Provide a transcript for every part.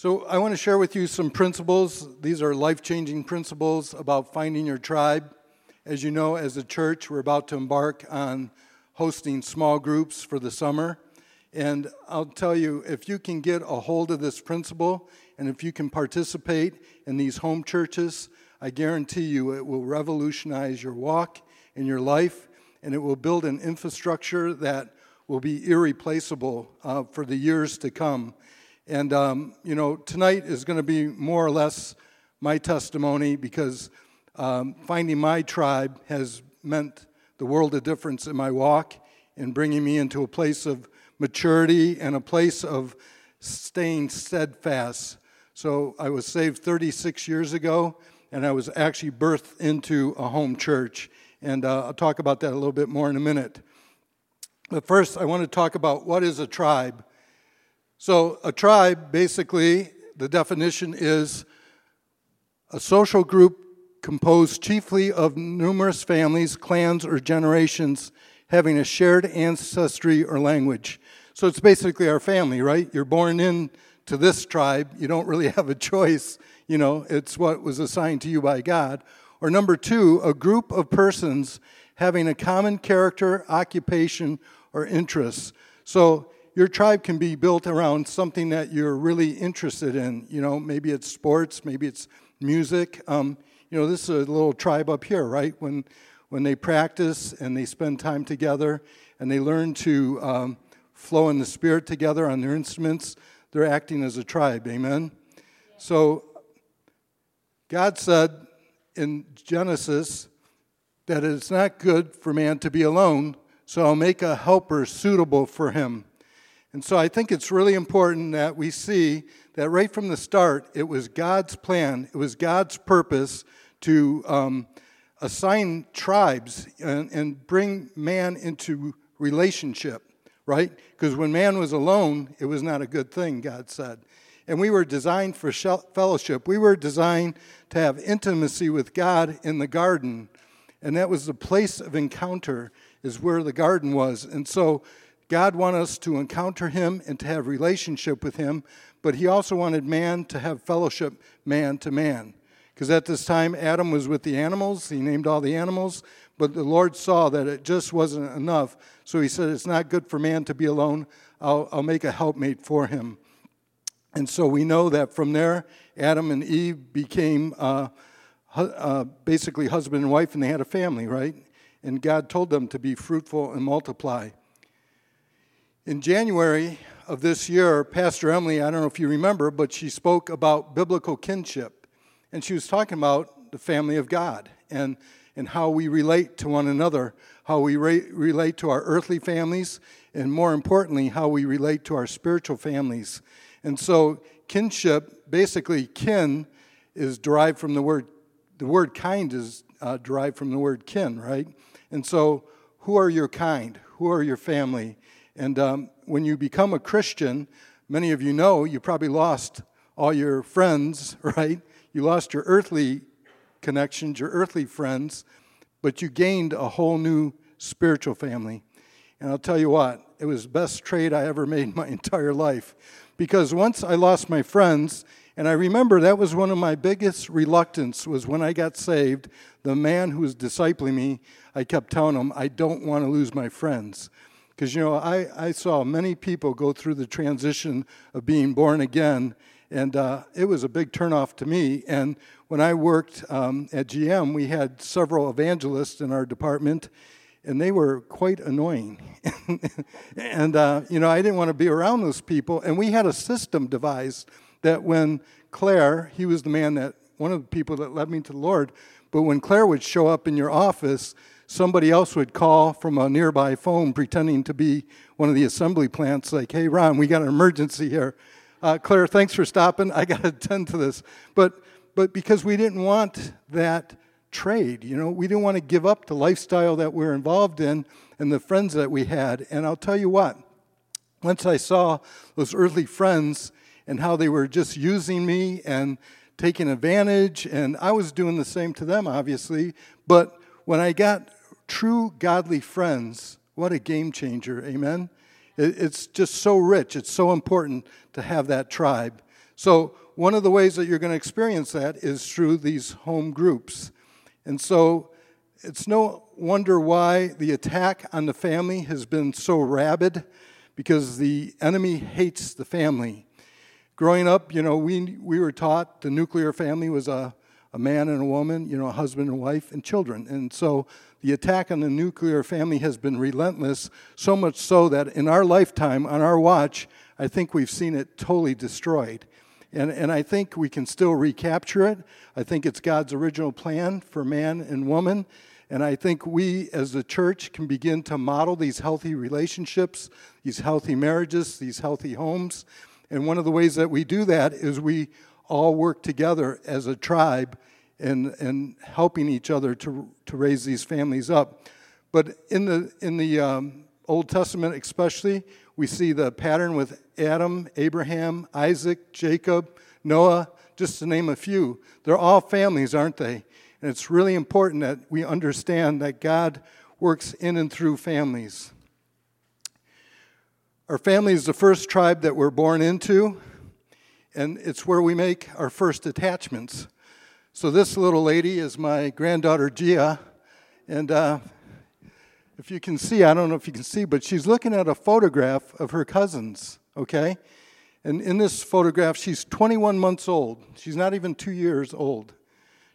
So, I want to share with you some principles. These are life changing principles about finding your tribe. As you know, as a church, we're about to embark on hosting small groups for the summer. And I'll tell you, if you can get a hold of this principle and if you can participate in these home churches, I guarantee you it will revolutionize your walk and your life, and it will build an infrastructure that will be irreplaceable uh, for the years to come. And, um, you know, tonight is going to be more or less my testimony because um, finding my tribe has meant the world of difference in my walk and bringing me into a place of maturity and a place of staying steadfast. So I was saved 36 years ago, and I was actually birthed into a home church. And uh, I'll talk about that a little bit more in a minute. But first, I want to talk about what is a tribe. So, a tribe, basically, the definition is a social group composed chiefly of numerous families, clans, or generations having a shared ancestry or language. So, it's basically our family, right? You're born into this tribe, you don't really have a choice. You know, it's what was assigned to you by God. Or number two, a group of persons having a common character, occupation, or interests. So, your tribe can be built around something that you're really interested in. You know, maybe it's sports, maybe it's music. Um, you know, this is a little tribe up here, right? When when they practice and they spend time together and they learn to um, flow in the spirit together on their instruments, they're acting as a tribe. Amen. So God said in Genesis that it's not good for man to be alone, so I'll make a helper suitable for him. And so I think it's really important that we see that right from the start, it was God's plan, it was God's purpose to um, assign tribes and, and bring man into relationship, right? Because when man was alone, it was not a good thing, God said. And we were designed for fellowship. We were designed to have intimacy with God in the garden. And that was the place of encounter, is where the garden was. And so God wanted us to encounter him and to have relationship with him, but he also wanted man to have fellowship man to man. Because at this time, Adam was with the animals, he named all the animals, but the Lord saw that it just wasn't enough. So he said, It's not good for man to be alone. I'll, I'll make a helpmate for him. And so we know that from there, Adam and Eve became uh, uh, basically husband and wife, and they had a family, right? And God told them to be fruitful and multiply. In January of this year, Pastor Emily, I don't know if you remember, but she spoke about biblical kinship. And she was talking about the family of God and, and how we relate to one another, how we re- relate to our earthly families, and more importantly, how we relate to our spiritual families. And so, kinship, basically, kin is derived from the word, the word kind is uh, derived from the word kin, right? And so, who are your kind? Who are your family? And um, when you become a Christian, many of you know you probably lost all your friends, right? You lost your earthly connections, your earthly friends, but you gained a whole new spiritual family. And I'll tell you what, it was the best trade I ever made my entire life. Because once I lost my friends, and I remember that was one of my biggest reluctance was when I got saved, the man who was discipling me, I kept telling him, I don't want to lose my friends. Because, you know, I, I saw many people go through the transition of being born again, and uh, it was a big turnoff to me. And when I worked um, at GM, we had several evangelists in our department, and they were quite annoying. and, uh, you know, I didn't want to be around those people. And we had a system devised that when Claire, he was the man that, one of the people that led me to the Lord, but when Claire would show up in your office, somebody else would call from a nearby phone pretending to be one of the assembly plants, like, hey, Ron, we got an emergency here. Uh, Claire, thanks for stopping. I got to attend to this. But, but because we didn't want that trade, you know, we didn't want to give up the lifestyle that we we're involved in and the friends that we had. And I'll tell you what, once I saw those earthly friends and how they were just using me and taking advantage, and I was doing the same to them, obviously, but when I got true godly friends, what a game changer, amen? It's just so rich. It's so important to have that tribe. So, one of the ways that you're going to experience that is through these home groups. And so, it's no wonder why the attack on the family has been so rabid because the enemy hates the family. Growing up, you know, we, we were taught the nuclear family was a, a man and a woman, you know, a husband and wife, and children. And so the attack on the nuclear family has been relentless, so much so that in our lifetime, on our watch, I think we've seen it totally destroyed. And, and I think we can still recapture it. I think it's God's original plan for man and woman. And I think we as the church can begin to model these healthy relationships, these healthy marriages, these healthy homes. And one of the ways that we do that is we all work together as a tribe and, and helping each other to, to raise these families up. But in the, in the um, Old Testament, especially, we see the pattern with Adam, Abraham, Isaac, Jacob, Noah, just to name a few. They're all families, aren't they? And it's really important that we understand that God works in and through families. Our family is the first tribe that we're born into, and it's where we make our first attachments. So, this little lady is my granddaughter Gia, and uh, if you can see, I don't know if you can see, but she's looking at a photograph of her cousins, okay? And in this photograph, she's 21 months old. She's not even two years old.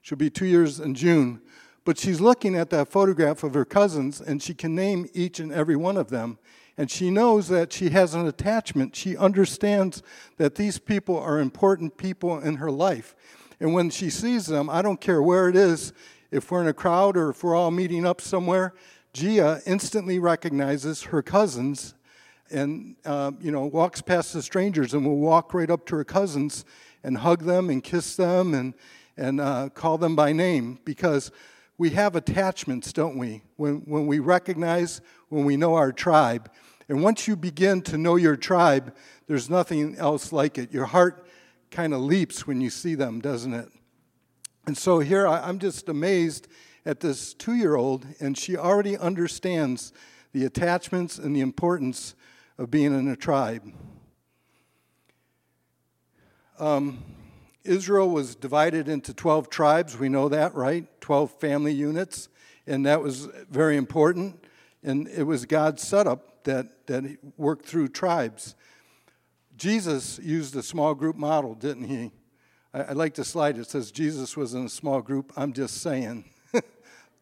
She'll be two years in June. But she's looking at that photograph of her cousins, and she can name each and every one of them. And she knows that she has an attachment. She understands that these people are important people in her life. And when she sees them, I don't care where it is, if we're in a crowd or if we're all meeting up somewhere, Gia instantly recognizes her cousins and uh, you know walks past the strangers and will walk right up to her cousins and hug them and kiss them and and uh, call them by name because we have attachments, don't we? When, when we recognize, when we know our tribe. And once you begin to know your tribe, there's nothing else like it. Your heart kind of leaps when you see them, doesn't it? And so here I'm just amazed at this two year old, and she already understands the attachments and the importance of being in a tribe. Um, Israel was divided into 12 tribes. We know that, right? 12 family units. And that was very important. And it was God's setup that, that worked through tribes. Jesus used a small group model, didn't he? I, I like the slide. It says Jesus was in a small group. I'm just saying.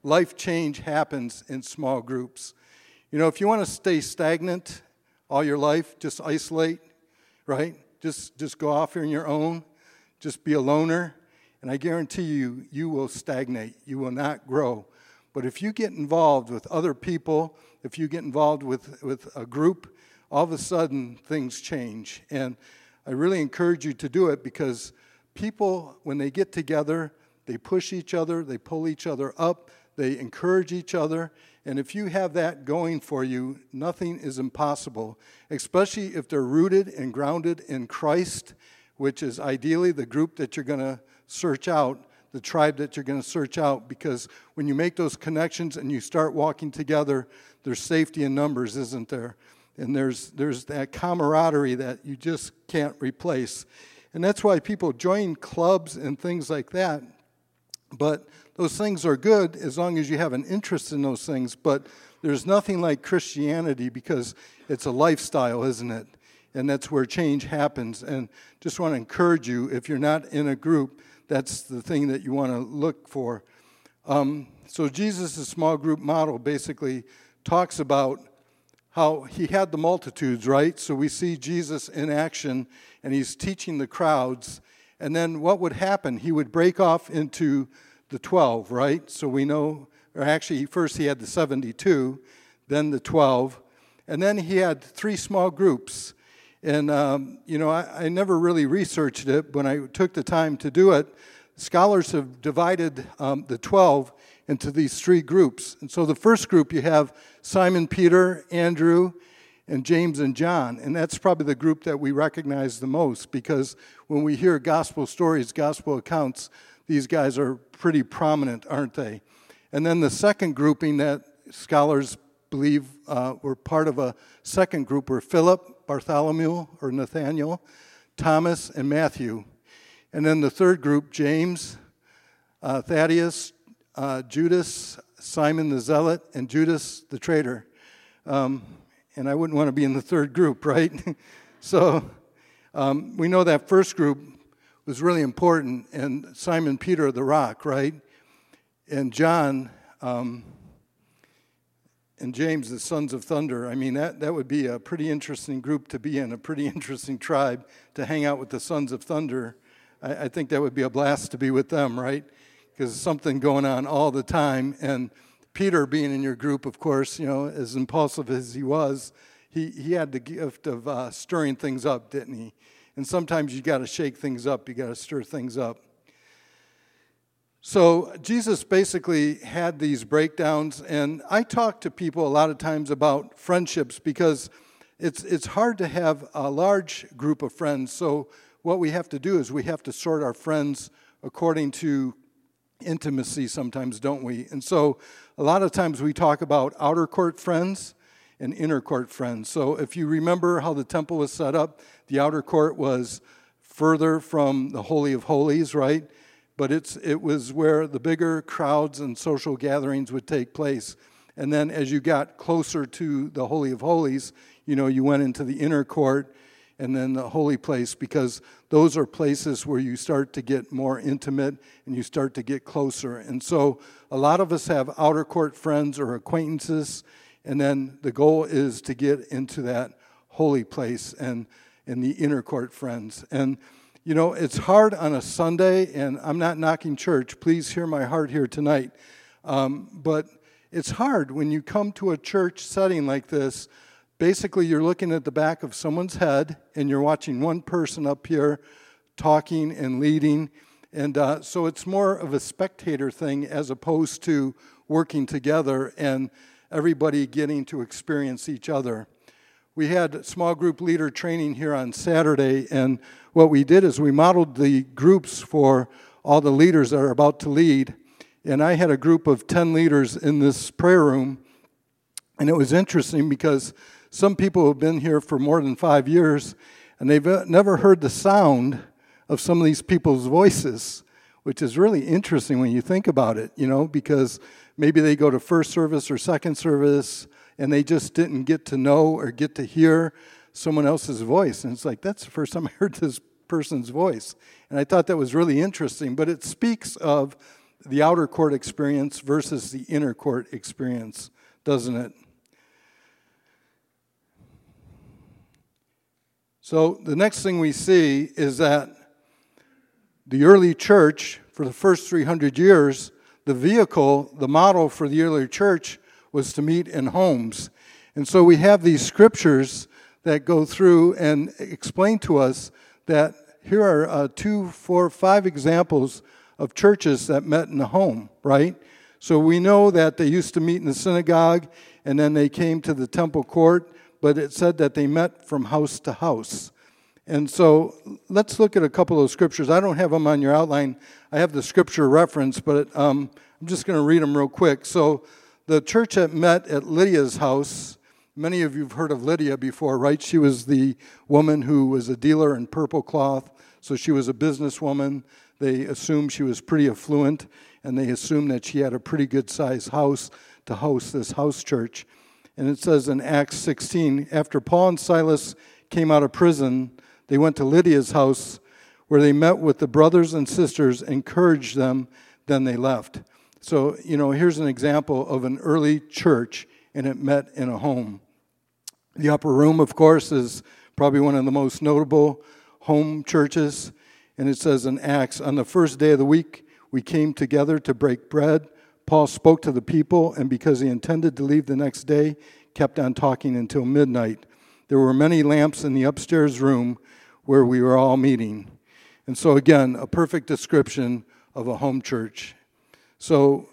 Life change happens in small groups. You know, if you want to stay stagnant all your life, just isolate, right? Just, just go off on your own just be a loner, and I guarantee you, you will stagnate. You will not grow. But if you get involved with other people, if you get involved with, with a group, all of a sudden things change. And I really encourage you to do it because people, when they get together, they push each other, they pull each other up, they encourage each other. And if you have that going for you, nothing is impossible, especially if they're rooted and grounded in Christ which is ideally the group that you're going to search out, the tribe that you're going to search out, because when you make those connections and you start walking together, there's safety in numbers, isn't there? And there's, there's that camaraderie that you just can't replace. And that's why people join clubs and things like that. But those things are good as long as you have an interest in those things. But there's nothing like Christianity because it's a lifestyle, isn't it? and that's where change happens. And just want to encourage you if you're not in a group, that's the thing that you want to look for. Um, so, Jesus' small group model basically talks about how he had the multitudes, right? So, we see Jesus in action and he's teaching the crowds. And then what would happen? He would break off into the 12, right? So, we know, or actually, first he had the 72, then the 12, and then he had three small groups. And, um, you know, I, I, never really researched it. When I took the time to do it, scholars have divided um, the 12 into these three groups. And so the first group, you have Simon Peter, Andrew, and James and John. And that's probably the group that we recognize the most because when we hear gospel stories, gospel accounts, these guys are pretty prominent, aren't they? And then the second grouping that scholars believe uh, were part of a second group were Philip, Bartholomew, or Nathaniel, Thomas, and Matthew. And then the third group, James, uh, Thaddeus, uh, Judas, Simon the Zealot, and Judas the traitor. Um, and I wouldn't want to be in the third group, right? so um, we know that first group was really important, and Simon Peter the rock, right? And John um, and James, the sons of thunder. I mean, that, that would be a pretty interesting group to be in, a pretty interesting tribe to hang out with the sons of thunder. I, I think that would be a blast to be with them, right? Because something going on all the time. And Peter being in your group, of course, you know, as impulsive as he was, he, he had the gift of uh, stirring things up, didn't he? And sometimes you got to shake things up, you got to stir things up. So Jesus basically had these breakdowns, and I talk to people a lot of times about friendships because it's it's hard to have a large group of friends. So what we have to do is we have to sort our friends according to intimacy sometimes, don't we? And so a lot of times we talk about outer court friends and inner court friends. So if you remember how the temple was set up, the outer court was further from the Holy of Holies, right? But it's, it was where the bigger crowds and social gatherings would take place. And then as you got closer to the Holy of Holies, you know, you went into the inner court and then the holy place because those are places where you start to get more intimate and you start to get closer. And so a lot of us have outer court friends or acquaintances, and then the goal is to get into that holy place and in the inner court friends. And you know, it's hard on a Sunday, and I'm not knocking church. Please hear my heart here tonight. Um, but it's hard when you come to a church setting like this basically you're looking at the back of someone's head and you're watching one person up here talking and leading. And uh, so it's more of a spectator thing as opposed to working together and everybody getting to experience each other. We had small group leader training here on Saturday, and what we did is we modeled the groups for all the leaders that are about to lead. And I had a group of 10 leaders in this prayer room, and it was interesting because some people have been here for more than five years and they've uh, never heard the sound of some of these people's voices, which is really interesting when you think about it, you know, because maybe they go to first service or second service and they just didn't get to know or get to hear someone else's voice. And it's like, that's the first time I heard this person's voice. And I thought that was really interesting, but it speaks of the outer court experience versus the inner court experience, doesn't it? So the next thing we see is that the early church, for the first 300 years, the vehicle, the model for the early church was to meet in homes. And so we have these scriptures that go through and explain to us that here are uh, two, four, five examples of churches that met in the home, right? So we know that they used to meet in the synagogue and then they came to the temple court but it said that they met from house to house. And so let's look at a couple of scriptures. I don't have them on your outline. I have the scripture reference, but um, I'm just going to read them real quick. So the church that met at Lydia's house, many of you have heard of Lydia before, right? She was the woman who was a dealer in purple cloth. So she was a businesswoman. They assumed she was pretty affluent, and they assumed that she had a pretty good sized house to host this house church. And it says in Acts 16 after Paul and Silas came out of prison, they went to Lydia's house where they met with the brothers and sisters, encouraged them, then they left. So, you know, here's an example of an early church, and it met in a home. The upper room, of course, is probably one of the most notable home churches. And it says in Acts, on the first day of the week, we came together to break bread. Paul spoke to the people, and because he intended to leave the next day, kept on talking until midnight. There were many lamps in the upstairs room where we were all meeting. And so, again, a perfect description of a home church. So,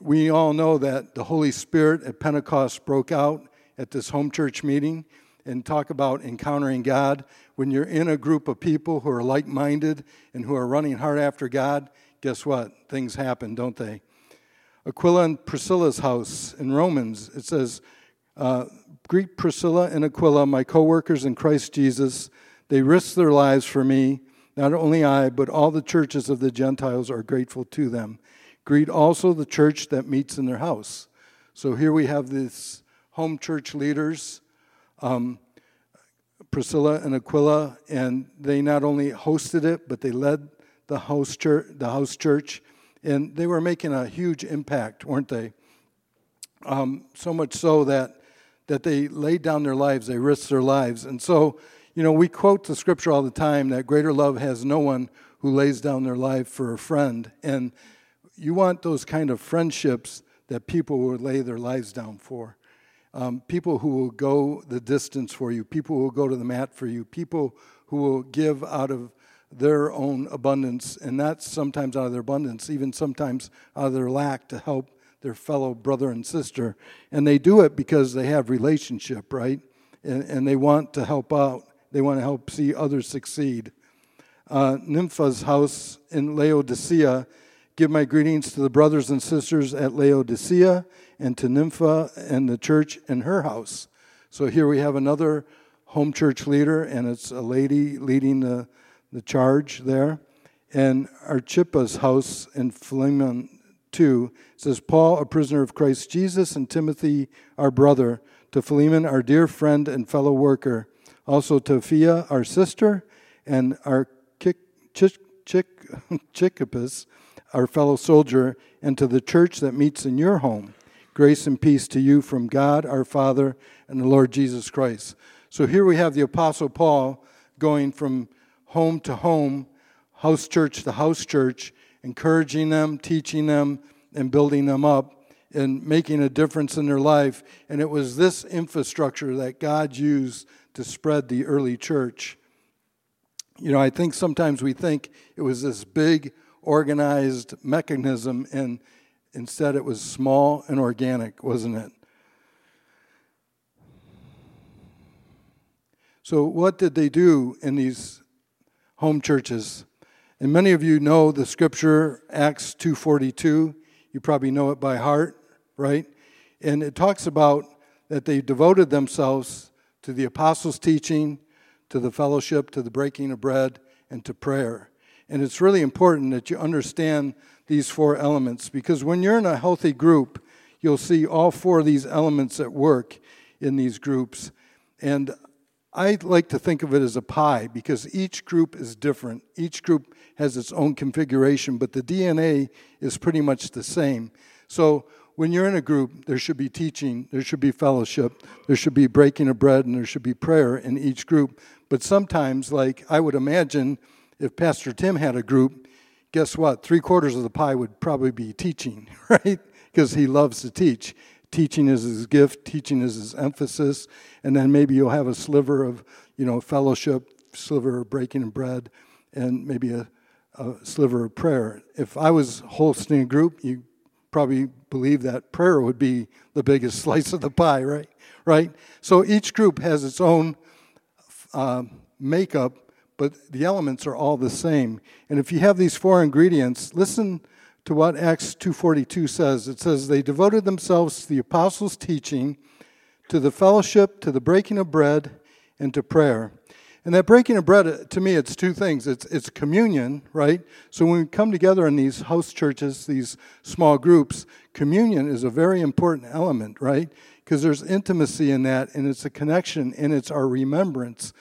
we all know that the Holy Spirit at Pentecost broke out at this home church meeting and talk about encountering God. When you're in a group of people who are like minded and who are running hard after God, guess what? Things happen, don't they? Aquila and Priscilla's house in Romans, it says, Uh, greet Priscilla and Aquila, my co workers in Christ Jesus. They risked their lives for me. Not only I, but all the churches of the Gentiles are grateful to them. Greet also the church that meets in their house. So here we have these home church leaders, um, Priscilla and Aquila, and they not only hosted it, but they led the house church, the house church, and they were making a huge impact, weren't they? Um, so much so that that they laid down their lives, they risked their lives, and so you know we quote the scripture all the time that greater love has no one who lays down their life for a friend, and you want those kind of friendships that people will lay their lives down for. Um, people who will go the distance for you, people who will go to the mat for you, people who will give out of their own abundance, and not sometimes out of their abundance, even sometimes out of their lack to help their fellow brother and sister. And they do it because they have relationship, right? And, and they want to help out. They want to help see others succeed. Uh, Nympha's house in Laodicea. Give my greetings to the brothers and sisters at Laodicea and to Nympha and the church in her house. So here we have another home church leader, and it's a lady leading the the charge there. And Archippus' house in Philemon 2 says, Paul, a prisoner of Christ Jesus, and Timothy, our brother, to Philemon, our dear friend and fellow worker, also to Phia, our sister, and our Chichippus, our fellow soldier, and to the church that meets in your home. Grace and peace to you from God our Father and the Lord Jesus Christ. So here we have the Apostle Paul going from home to home, house church to house church, encouraging them, teaching them, and building them up and making a difference in their life. And it was this infrastructure that God used to spread the early church. You know, I think sometimes we think it was this big, organized mechanism, and instead it was small and organic, wasn't it? So, what did they do in these home churches. And many of you know the scripture Acts 2:42. You probably know it by heart, right? And it talks about that they devoted themselves to the apostles' teaching, to the fellowship, to the breaking of bread, and to prayer. And it's really important that you understand these four elements because when you're in a healthy group, you'll see all four of these elements at work in these groups. And I like to think of it as a pie because each group is different. Each group has its own configuration, but the DNA is pretty much the same. So when you're in a group, there should be teaching, there should be fellowship, there should be breaking of bread, and there should be prayer in each group. But sometimes, like I would imagine, if Pastor Tim had a group, guess what? Three quarters of the pie would probably be teaching, right? Because he loves to teach. Teaching is his gift, teaching is his emphasis, and then maybe you'll have a sliver of, you know, fellowship, sliver of breaking of bread, and maybe a, a sliver of prayer. If I was hosting a group, you probably believe that prayer would be the biggest slice of the pie, right? Right? So each group has its own uh, makeup, but the elements are all the same. And if you have these four ingredients, listen to what Acts 2:42 says. It says they devoted themselves to the apostles' teaching, to the fellowship, to the breaking of bread, and to prayer. And that breaking of bread, to me, it's two things. It's, it's communion, right? So when we come together in these house churches, these small groups, communion is a very important element, right? Because there's intimacy in that, and it's a connection, and it's our remembrance.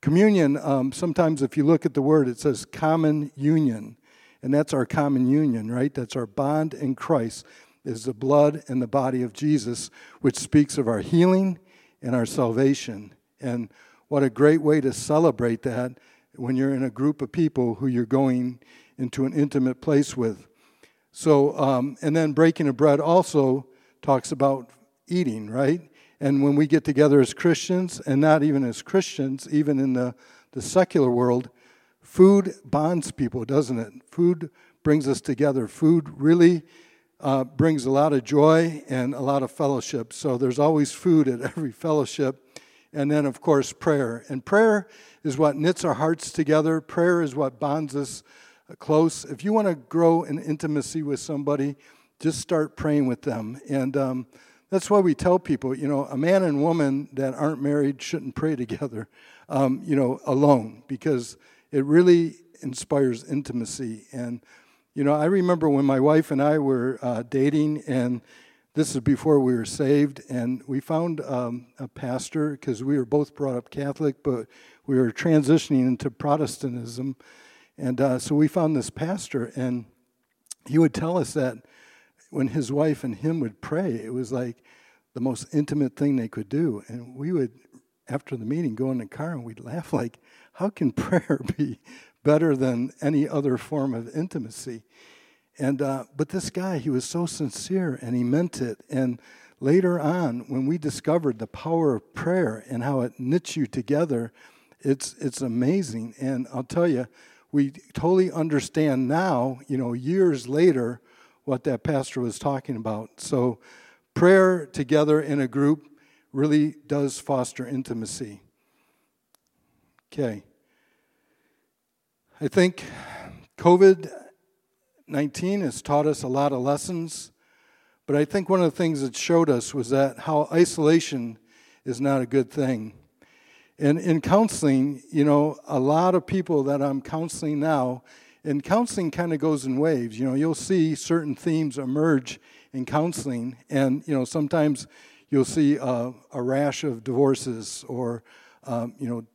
Communion, um, sometimes if you look at the word, it says common union. And that's our common union, right? That's our bond in Christ, is the blood and the body of Jesus, which speaks of our healing and our salvation. And what a great way to celebrate that when you're in a group of people who you're going into an intimate place with. So, um, and then breaking of bread also talks about eating, right? And when we get together as Christians, and not even as Christians, even in the, the secular world, Food bonds people, doesn't it? Food brings us together. Food really uh, brings a lot of joy and a lot of fellowship. So there's always food at every fellowship. And then, of course, prayer. And prayer is what knits our hearts together, prayer is what bonds us close. If you want to grow in intimacy with somebody, just start praying with them. And um, that's why we tell people, you know, a man and woman that aren't married shouldn't pray together, um, you know, alone, because it really inspires intimacy. And, you know, I remember when my wife and I were uh, dating, and this is before we were saved, and we found um, a pastor because we were both brought up Catholic, but we were transitioning into Protestantism. And uh, so we found this pastor, and he would tell us that when his wife and him would pray, it was like the most intimate thing they could do. And we would, after the meeting, go in the car and we'd laugh like, how can prayer be better than any other form of intimacy? And uh, but this guy, he was so sincere and he meant it. And later on, when we discovered the power of prayer and how it knits you together, it's it's amazing. And I'll tell you, we totally understand now, you know, years later, what that pastor was talking about. So, prayer together in a group really does foster intimacy. Okay. I think COVID 19 has taught us a lot of lessons, but I think one of the things it showed us was that how isolation is not a good thing. And in counseling, you know, a lot of people that I'm counseling now, and counseling kind of goes in waves. You know, you'll see certain themes emerge in counseling, and you know, sometimes you'll see a, a rash of divorces or um, you know,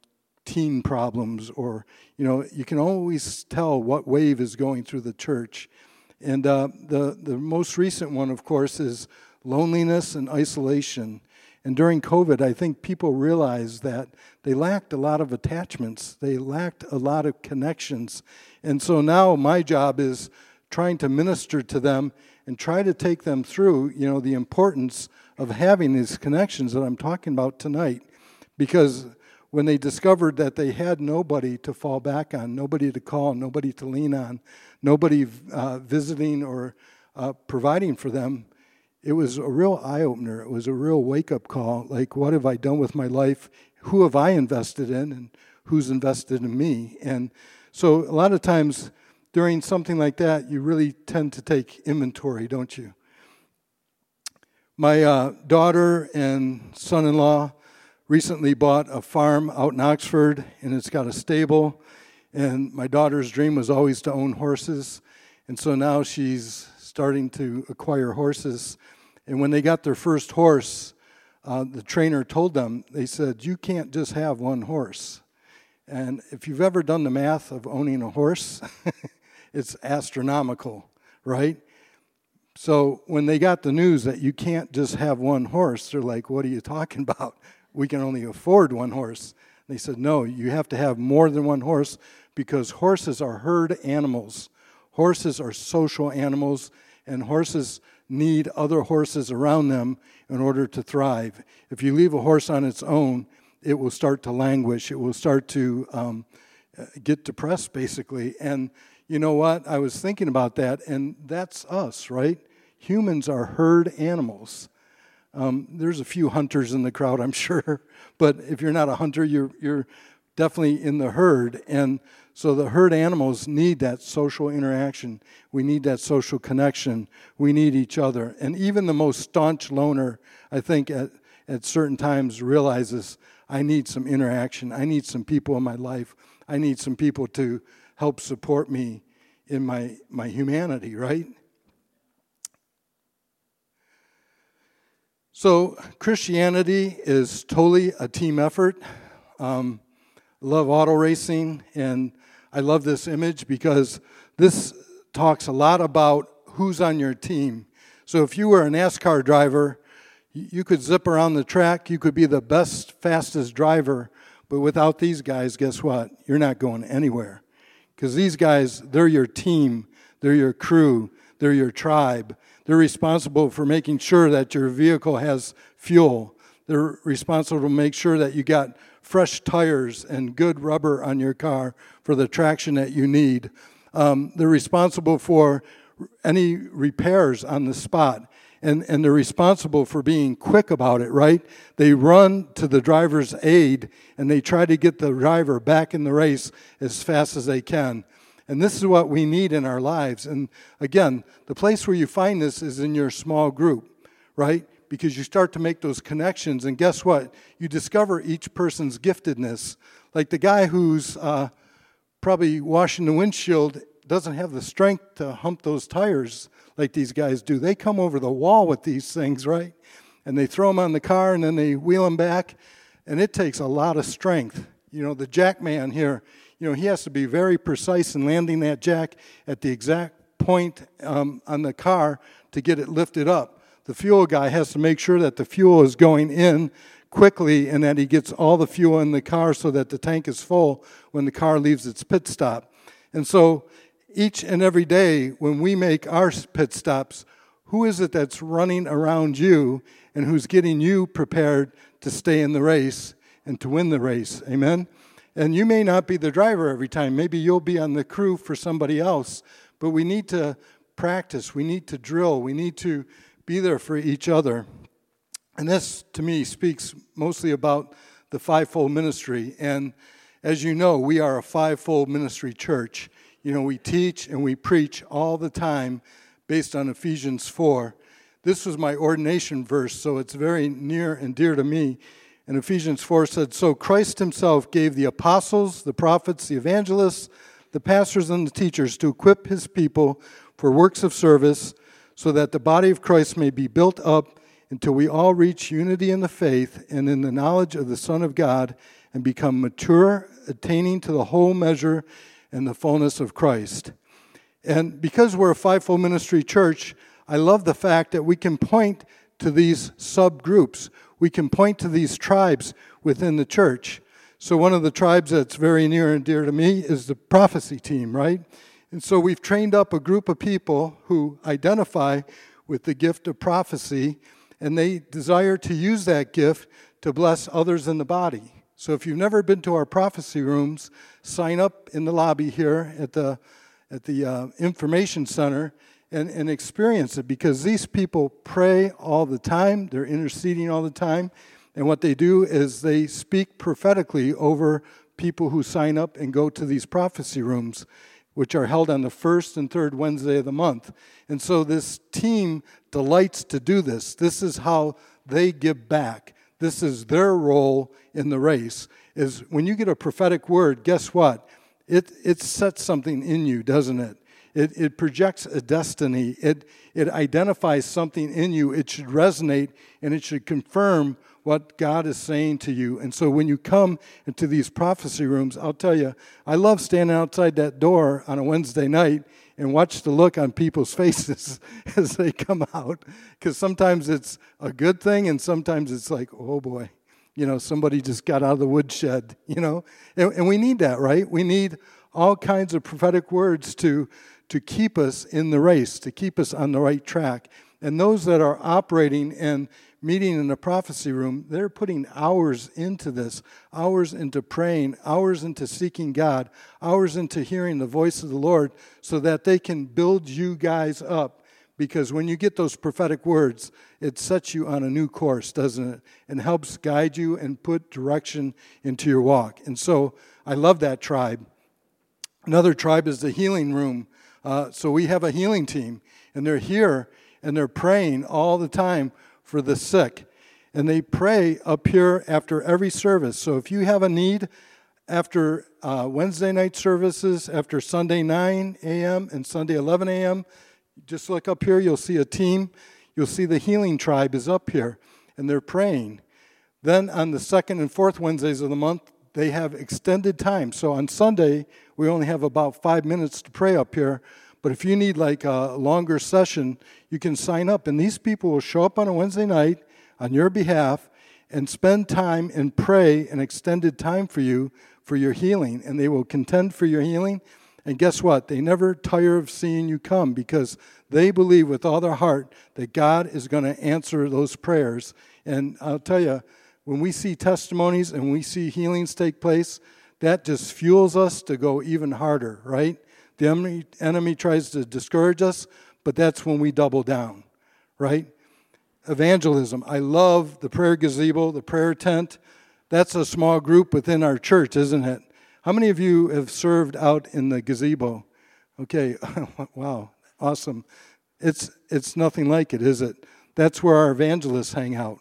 teen problems, or you know, you can always tell what wave is going through the church. And uh, the the most recent one, of course, is loneliness and isolation. And during COVID, I think people realized that they lacked a lot of attachments, they lacked a lot of connections. And so now my job is trying to minister to them and try to take them through, you know, the importance of having these connections that I'm talking about tonight. Because when they discovered that they had nobody to fall back on, nobody to call, nobody to lean on, nobody uh, visiting or uh, providing for them, it was a real eye opener. It was a real wake up call. Like, what have I done with my life? Who have I invested in? And who's invested in me? And so, a lot of times during something like that, you really tend to take inventory, don't you? My uh, daughter and son in law recently bought a farm out in Oxford, and it's got a stable. And my daughter's dream was always to own horses. And so now she's starting to acquire horses. And when they got their first horse, uh, the trainer told them, they said, You can't just have one horse. And if you've ever done the math of owning a horse, it's astronomical, right? So when they got the news that you can't just have one horse, they're like, What are you talking about? We can only afford one horse. They said, No, you have to have more than one horse because horses are herd animals. Horses are social animals, and horses need other horses around them in order to thrive. If you leave a horse on its own, it will start to languish. It will start to um, get depressed, basically. And you know what? I was thinking about that, and that's us, right? Humans are herd animals. Um, there's a few hunters in the crowd, I'm sure, but if you're not a hunter, you're, you're definitely in the herd. And so the herd animals need that social interaction. We need that social connection. We need each other. And even the most staunch loner, I think, at, at certain times realizes I need some interaction. I need some people in my life. I need some people to help support me in my, my humanity, right? So, Christianity is totally a team effort. Um, love auto racing, and I love this image because this talks a lot about who's on your team. So if you were a NASCAR driver, you could zip around the track, you could be the best, fastest driver, but without these guys, guess what? You're not going anywhere. Because these guys, they're your team, they're your crew, they're your tribe. They're responsible for making sure that your vehicle has fuel. They're responsible to make sure that you got fresh tires and good rubber on your car for the traction that you need. Um, they're responsible for any repairs on the spot. And, and they're responsible for being quick about it, right? They run to the driver's aid and they try to get the driver back in the race as fast as they can. And this is what we need in our lives. And again, the place where you find this is in your small group, right? because you start to make those connections. And guess what? You discover each person's giftedness. Like the guy who's uh, probably washing the windshield doesn't have the strength to hump those tires like these guys do. They come over the wall with these things, right? And they throw them on the car and then they wheel them back. And it takes a lot of strength. You know, the jack man here, you know, he has to be very precise in landing that jack at the exact point um, on the car to get it lifted up. The fuel guy has to make sure that the fuel is going in quickly and that he gets all the fuel in the car so that the tank is full when the car leaves its pit stop. And so each and every day when we make our pit stops, who is it that's running around you and who's getting you prepared to stay in the race and to win the race? Amen? And you may not be the driver every time. Maybe you'll be on the crew for somebody else. But we need to practice, we need to drill, we need to be there for each other. And this, to me, speaks mostly about the fivefold ministry. And as you know, we are a fivefold ministry church. You know, we teach and we preach all the time based on Ephesians 4. This was my ordination verse, so it's very near and dear to me. And Ephesians 4 said, So Christ himself gave the apostles, the prophets, the evangelists, the pastors, and the teachers to equip his people for works of service, so that the body of Christ may be built up until we all reach unity in the faith and in the knowledge of the Son of God and become mature, attaining to the whole measure and the fullness of Christ. And because we're a fivefold ministry church, I love the fact that we can point to these subgroups. We can point to these tribes within the church. So, one of the tribes that's very near and dear to me is the prophecy team, right? And so, we've trained up a group of people who identify with the gift of prophecy and they desire to use that gift to bless others in the body. So if you've never been to our prophecy rooms, sign up in the lobby here at the, at the uh, information center and, and experience it because these people pray all the time, they're interceding all the time, and what they do is they speak prophetically over people who sign up and go to these prophecy rooms which are held on the first and third Wednesday of the month. And so this team delights to do this. This is how they give back. This is their role in the race. Is when you get a prophetic word, guess what? It, it sets something in you, doesn't it? It, it projects a destiny. It, it identifies something in you. It should resonate and it should confirm what God is saying to you. And so when you come into these prophecy rooms, I'll tell you, I love standing outside that door on a Wednesday night and watch the look on people's faces as they come out. Because sometimes it's a good thing and sometimes it's like, oh boy, you know, somebody just got out of the woodshed, you know? And, and we need that, right? We need all kinds of prophetic words to, to keep us in the race, to keep us on the right track. And those that are operating and meeting in the prophecy room, they're putting hours into this, hours into praying, hours into seeking God, hours into hearing the voice of the Lord so that they can build you guys up. Because when you get those prophetic words, it sets you on a new course, doesn't it? And helps guide you and put direction into your walk. And so I love that tribe. Another tribe is the healing room. Uh, so we have a healing team, and they're here and they're praying all the time for the sick. And they pray up here after every service. So if you have a need after uh, Wednesday night services, after Sunday 9 a.m. and Sunday 11 a.m., just look up here, you'll see a team. You'll see the healing tribe is up here, and they're praying. Then on the second and fourth Wednesdays of the month, they have extended time. So on Sunday, we only have about five minutes to pray up here. But if you need like a longer session, you can sign up. And these people will show up on a Wednesday night on your behalf and spend time and pray an extended time for you for your healing. And they will contend for your healing. And guess what? They never tire of seeing you come because they believe with all their heart that God is going to answer those prayers. And I'll tell you, when we see testimonies and we see healings take place, that just fuels us to go even harder, right? The enemy, enemy tries to discourage us, but that's when we double down, right? Evangelism. I love the prayer gazebo, the prayer tent. That's a small group within our church, isn't it? How many of you have served out in the gazebo? Okay, wow, awesome. It's, it's nothing like it, is it? that's where our evangelists hang out.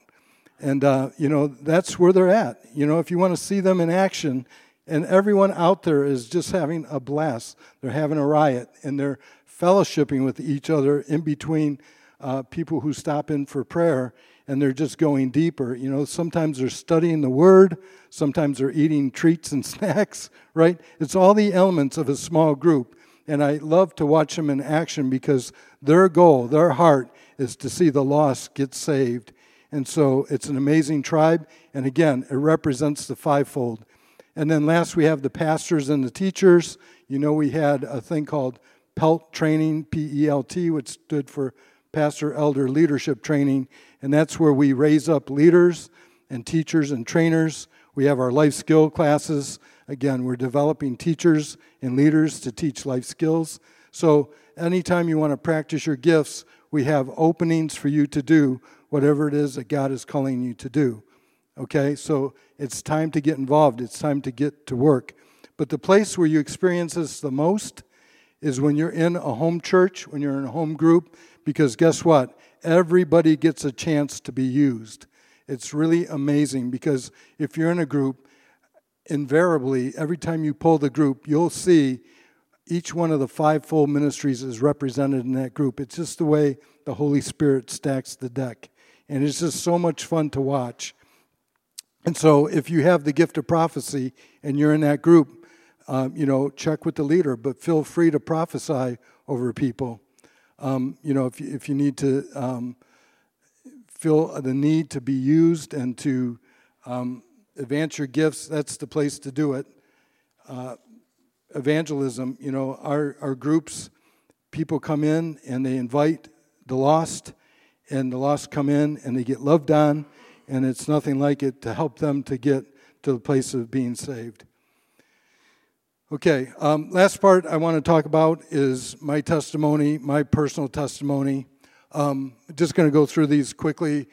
And, uh, you know, that's where they're at. You know, if you want to see them in action, and everyone out there is just having a blast. They're having a riot, and they're fellowshipping with each other in between uh, people who stop in for prayer, and they're just going deeper. You know, sometimes they're studying the Word, sometimes they're eating treats and snacks, right? It's all the elements of a small group. And I love to watch them in action because their goal, their heart, is to see the lost get saved. And so it's an amazing tribe. And again, it represents the fivefold. And then last, we have the pastors and the teachers. You know, we had a thing called PELT training, P E L T, which stood for Pastor Elder Leadership Training. And that's where we raise up leaders and teachers and trainers. We have our life skill classes. Again, we're developing teachers and leaders to teach life skills. So, anytime you want to practice your gifts, we have openings for you to do whatever it is that God is calling you to do. Okay, so it's time to get involved, it's time to get to work. But the place where you experience this the most is when you're in a home church, when you're in a home group, because guess what? Everybody gets a chance to be used. It's really amazing because if you're in a group, invariably, every time you pull the group, you'll see each one of the fivefold ministries is represented in that group. It's just the way the Holy Spirit stacks the deck. And it's just so much fun to watch. And so, if you have the gift of prophecy and you're in that group, um, you know, check with the leader, but feel free to prophesy over people. Um, you know, if you, if you need to um, feel the need to be used and to um, advance your gifts, that's the place to do it. Uh, evangelism, you know, our, our groups, people come in and they invite the lost, and the lost come in and they get loved on and it's nothing like it to help them to get to the place of being saved. Okay, um, last part I want to talk about is my testimony, my personal testimony. Um, just going to go through these quickly.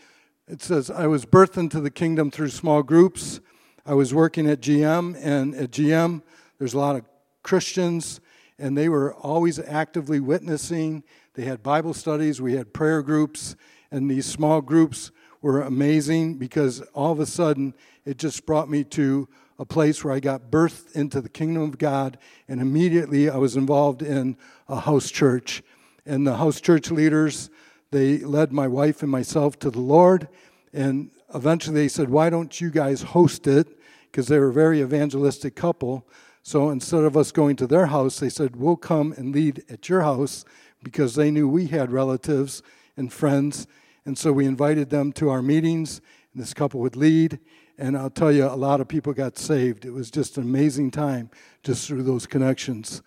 It says, I was birthed into the kingdom through small groups. I was working at GM, and at GM, there's a lot of Christians, and they were always actively witnessing. They had Bible studies, we had prayer groups, and these small groups were amazing because all of a sudden it just brought me to a place where I got birthed into the kingdom of God, and immediately I was involved in a house church. And the house church leaders, they led my wife and myself to the Lord, and eventually they said, Why don't you guys host it? Because they were a very evangelistic couple. So instead of us going to their house, they said, We'll come and lead at your house because they knew we had relatives and friends and so we invited them to our meetings, and this couple would lead. And I'll tell you, a lot of people got saved. It was just an amazing time just through those connections.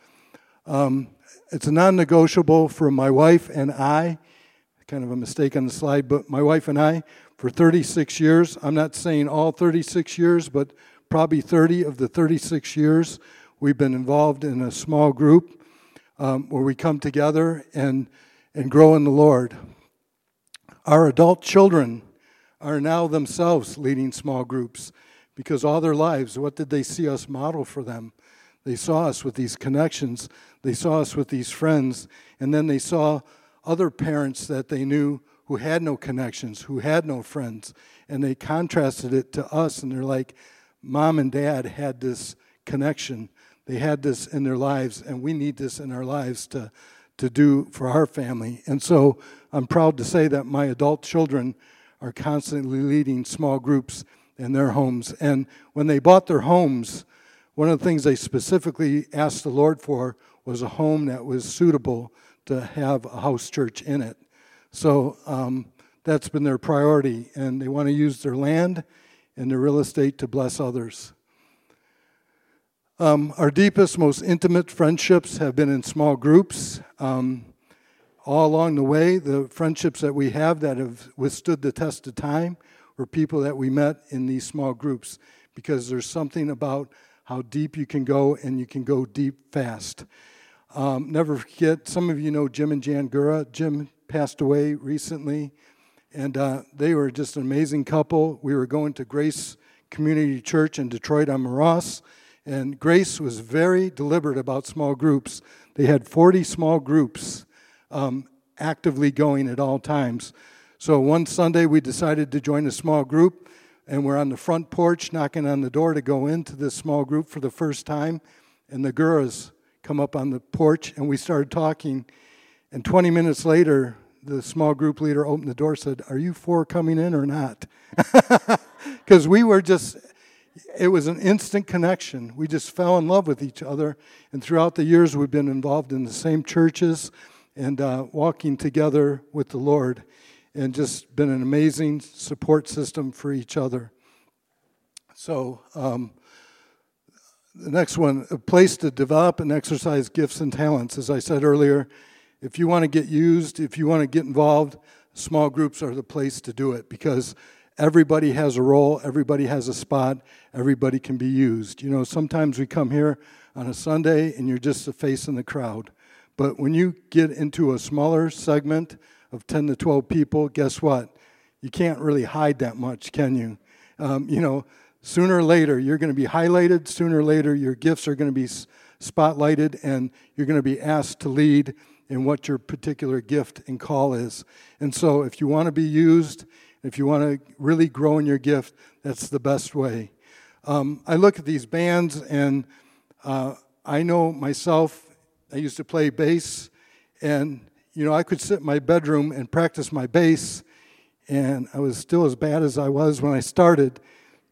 Um, it's a non negotiable for my wife and I. Kind of a mistake on the slide, but my wife and I, for 36 years, I'm not saying all 36 years, but probably 30 of the 36 years, we've been involved in a small group um, where we come together and, and grow in the Lord. Our adult children are now themselves leading small groups because all their lives, what did they see us model for them? They saw us with these connections, they saw us with these friends, and then they saw other parents that they knew who had no connections, who had no friends, and they contrasted it to us, and they're like, Mom and Dad had this connection. They had this in their lives, and we need this in our lives to, to do for our family. And so I'm proud to say that my adult children are constantly leading small groups in their homes. And when they bought their homes, one of the things they specifically asked the Lord for was a home that was suitable to have a house church in it. So um, that's been their priority, and they want to use their land and their real estate to bless others. Um, our deepest, most intimate friendships have been in small groups. Um, all along the way, the friendships that we have that have withstood the test of time were people that we met in these small groups because there's something about how deep you can go and you can go deep fast. Um, never forget, some of you know Jim and Jan Gura. Jim passed away recently, and uh, they were just an amazing couple. We were going to Grace Community Church in Detroit on Ross, and Grace was very deliberate about small groups. They had 40 small groups um, actively going at all times. So one Sunday we decided to join a small group, and we're on the front porch knocking on the door to go into this small group for the first time. And the girls come up on the porch, and we started talking. And 20 minutes later, the small group leader opened the door said, Are you four coming in or not? Because we were just, it was an instant connection. We just fell in love with each other. And throughout the years, we've been involved in the same churches and uh, walking together with the Lord, and just been an amazing support system for each other. So, um, the next one, a place to develop and exercise gifts and talents. As I said earlier, if you want to get used, if you want to get involved, small groups are the place to do it because everybody has a role, everybody has a spot, everybody can be used. You know, sometimes we come here on a Sunday and you're just a face in the crowd. But when you get into a smaller segment of 10 to 12 people, guess what? You can't really hide that much, can you? Um, you know, sooner or later, you're going to be highlighted. Sooner or later, your gifts are going to be spotlighted, and you're going to be asked to lead in what your particular gift and call is. And so, if you want to be used, if you want to really grow in your gift, that's the best way. Um, I look at these bands, and uh, I know myself I used to play bass, and you know, I could sit in my bedroom and practice my bass, and I was still as bad as I was when I started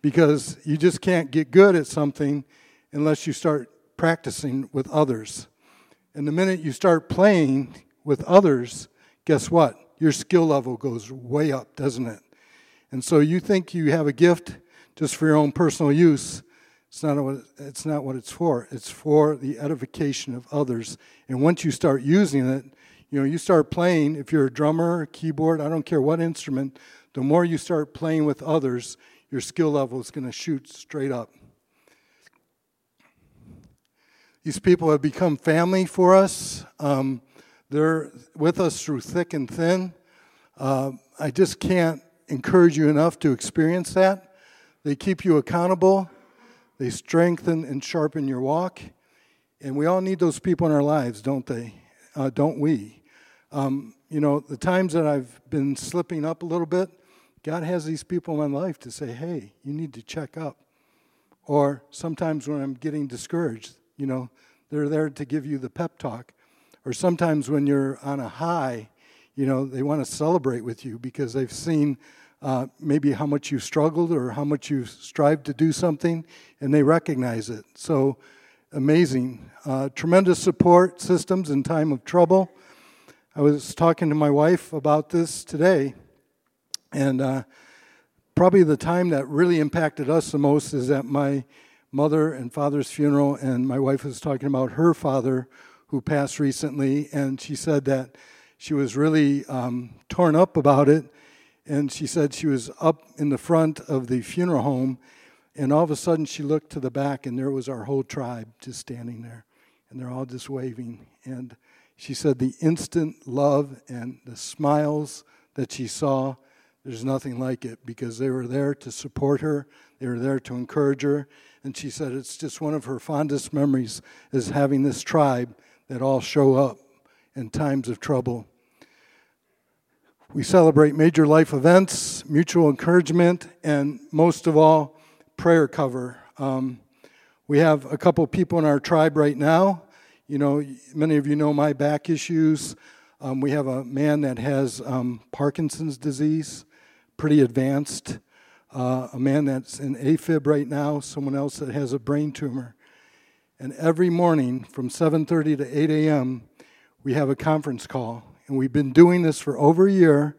because you just can't get good at something unless you start practicing with others. And the minute you start playing with others, guess what? Your skill level goes way up, doesn't it? And so you think you have a gift just for your own personal use, it's not, what, it's not what it's for. It's for the edification of others. And once you start using it, you know, you start playing, if you're a drummer, a keyboard, I don't care what instrument, the more you start playing with others, your skill level is going to shoot straight up. These people have become family for us. Um, they're with us through thick and thin. Uh, I just can't encourage you enough to experience that. They keep you accountable. They strengthen and sharpen your walk. And we all need those people in our lives, don't they? Uh, don't we? Um, you know, the times that I've been slipping up a little bit, God has these people in my life to say, hey, you need to check up. Or sometimes when I'm getting discouraged, you know, they're there to give you the pep talk. Or sometimes when you're on a high, you know, they want to celebrate with you because they've seen uh, maybe how much you've struggled or how much you've strived to do something, and they recognize it. So amazing. Uh, tremendous support systems in time of trouble. I was talking to my wife about this today, and uh, probably the time that really impacted us the most is at my mother and father's funeral, and my wife was talking about her father who passed recently, and she said that she was really um, torn up about it and she said she was up in the front of the funeral home, and all of a sudden she looked to the back, and there was our whole tribe just standing there, and they're all just waving. And she said the instant love and the smiles that she saw, there's nothing like it because they were there to support her, they were there to encourage her. And she said it's just one of her fondest memories is having this tribe that all show up in times of trouble we celebrate major life events, mutual encouragement, and most of all, prayer cover. Um, we have a couple people in our tribe right now. You know, many of you know my back issues. Um, we have a man that has um, Parkinson's disease, pretty advanced. Uh, a man that's in AFib right now. Someone else that has a brain tumor. And every morning from 7:30 to 8 a.m., we have a conference call and we've been doing this for over a year,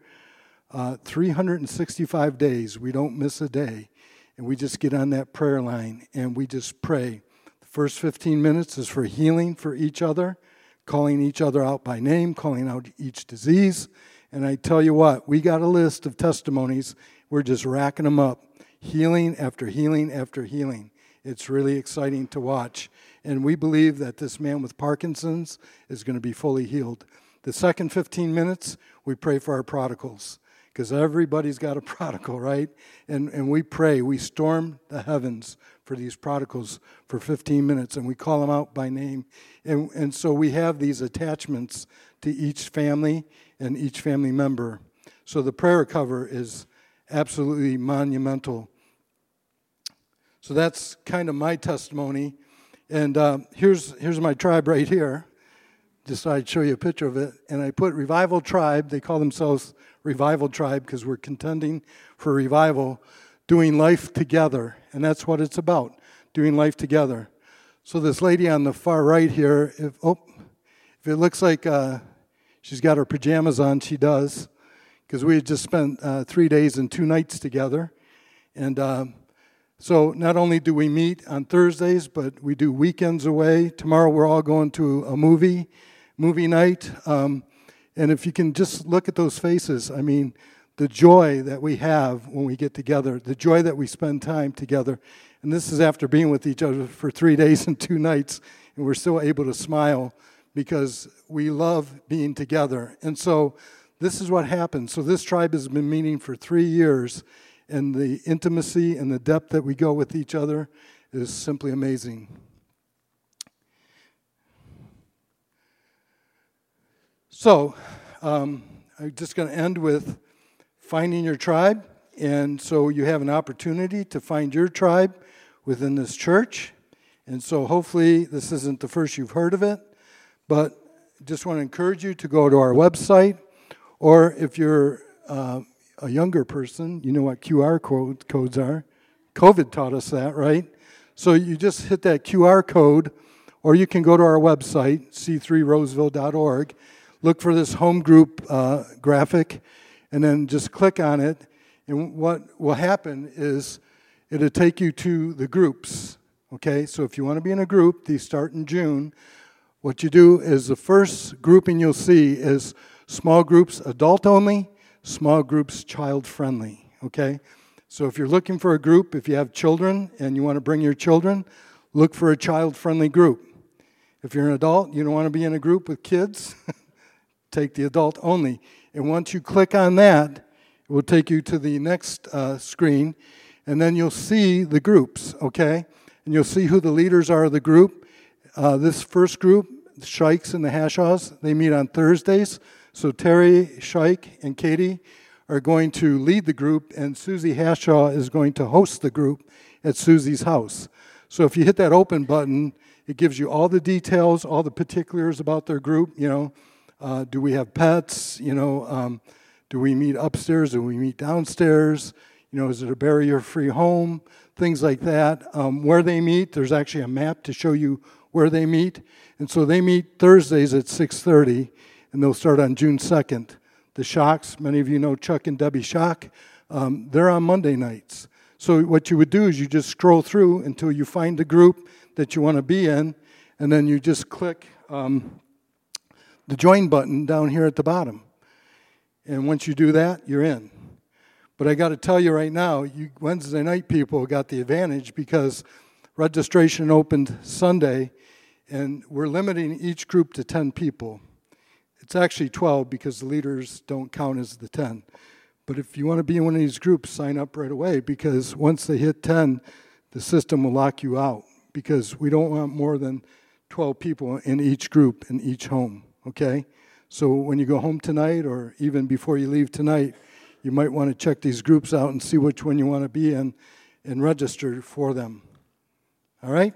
uh, 365 days. We don't miss a day. And we just get on that prayer line and we just pray. The first 15 minutes is for healing for each other, calling each other out by name, calling out each disease. And I tell you what, we got a list of testimonies. We're just racking them up, healing after healing after healing. It's really exciting to watch. And we believe that this man with Parkinson's is going to be fully healed. The second 15 minutes, we pray for our prodigals because everybody's got a prodigal, right? And, and we pray, we storm the heavens for these prodigals for 15 minutes and we call them out by name. And, and so we have these attachments to each family and each family member. So the prayer cover is absolutely monumental. So that's kind of my testimony. And uh, here's, here's my tribe right here. Just I'd show you a picture of it. And I put Revival Tribe. They call themselves Revival Tribe because we're contending for revival, doing life together. And that's what it's about, doing life together. So this lady on the far right here, if, oh, if it looks like uh, she's got her pajamas on, she does because we had just spent uh, three days and two nights together. And uh, so not only do we meet on Thursdays, but we do weekends away. Tomorrow we're all going to a movie, movie night. Um, and if you can just look at those faces, I mean, the joy that we have when we get together, the joy that we spend time together. And this is after being with each other for three days and two nights, and we're still able to smile because we love being together. And so this is what happened. So, this tribe has been meeting for three years, and the intimacy and the depth that we go with each other is simply amazing. So, um, I'm just going to end with finding your tribe. And so, you have an opportunity to find your tribe within this church. And so, hopefully, this isn't the first you've heard of it, but just want to encourage you to go to our website or if you're uh, a younger person, you know what QR code, codes are. COVID taught us that, right? So you just hit that QR code, or you can go to our website, c3roseville.org, look for this home group uh, graphic, and then just click on it. And what will happen is it'll take you to the groups. Okay, so if you want to be in a group, these start in June. What you do is the first grouping you'll see is Small groups, adult only, small groups, child friendly. Okay? So if you're looking for a group, if you have children and you want to bring your children, look for a child friendly group. If you're an adult, you don't want to be in a group with kids, take the adult only. And once you click on that, it will take you to the next uh, screen, and then you'll see the groups, okay? And you'll see who the leaders are of the group. Uh, this first group, the Shikes and the Hashaws, they meet on Thursdays. So Terry Scheich and Katie are going to lead the group, and Susie Hashaw is going to host the group at Susie's house. So if you hit that open button, it gives you all the details, all the particulars about their group. You know, uh, do we have pets? You know, um, do we meet upstairs? Do we meet downstairs? You know, is it a barrier-free home? Things like that. Um, where they meet, there's actually a map to show you where they meet, and so they meet Thursdays at 6:30 and they'll start on June 2nd. The Shocks, many of you know Chuck and Debbie Shock, um, they're on Monday nights. So what you would do is you just scroll through until you find the group that you want to be in, and then you just click um, the join button down here at the bottom. And once you do that, you're in. But I got to tell you right now, you Wednesday night people got the advantage because registration opened Sunday, and we're limiting each group to 10 people. It's actually 12 because the leaders don't count as the 10. But if you want to be in one of these groups, sign up right away because once they hit 10, the system will lock you out because we don't want more than 12 people in each group in each home, okay? So when you go home tonight or even before you leave tonight, you might want to check these groups out and see which one you want to be in and register for them. All right?